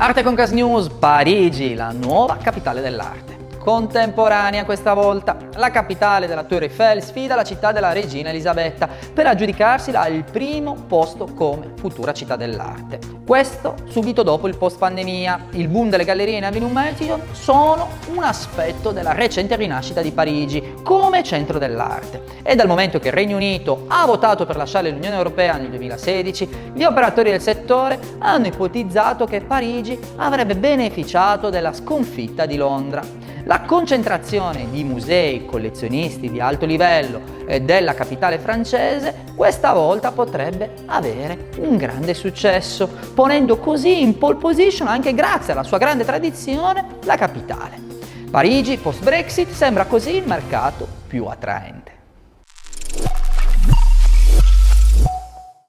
Arte con Gas News, Parigi, la nuova capitale dell'arte. Contemporanea questa volta, la capitale della Tour Eiffel sfida la città della regina Elisabetta per aggiudicarsela al primo posto come futura città dell'arte. Questo subito dopo il post pandemia. Il boom delle gallerie in Avenue Madison sono un aspetto della recente rinascita di Parigi come centro dell'arte. E dal momento che il Regno Unito ha votato per lasciare l'Unione Europea nel 2016, gli operatori del settore hanno ipotizzato che Parigi avrebbe beneficiato della sconfitta di Londra. La concentrazione di musei, collezionisti di alto livello eh, della capitale francese questa volta potrebbe avere un grande successo, ponendo così in pole position anche grazie alla sua grande tradizione la capitale. Parigi post Brexit sembra così il mercato più attraente.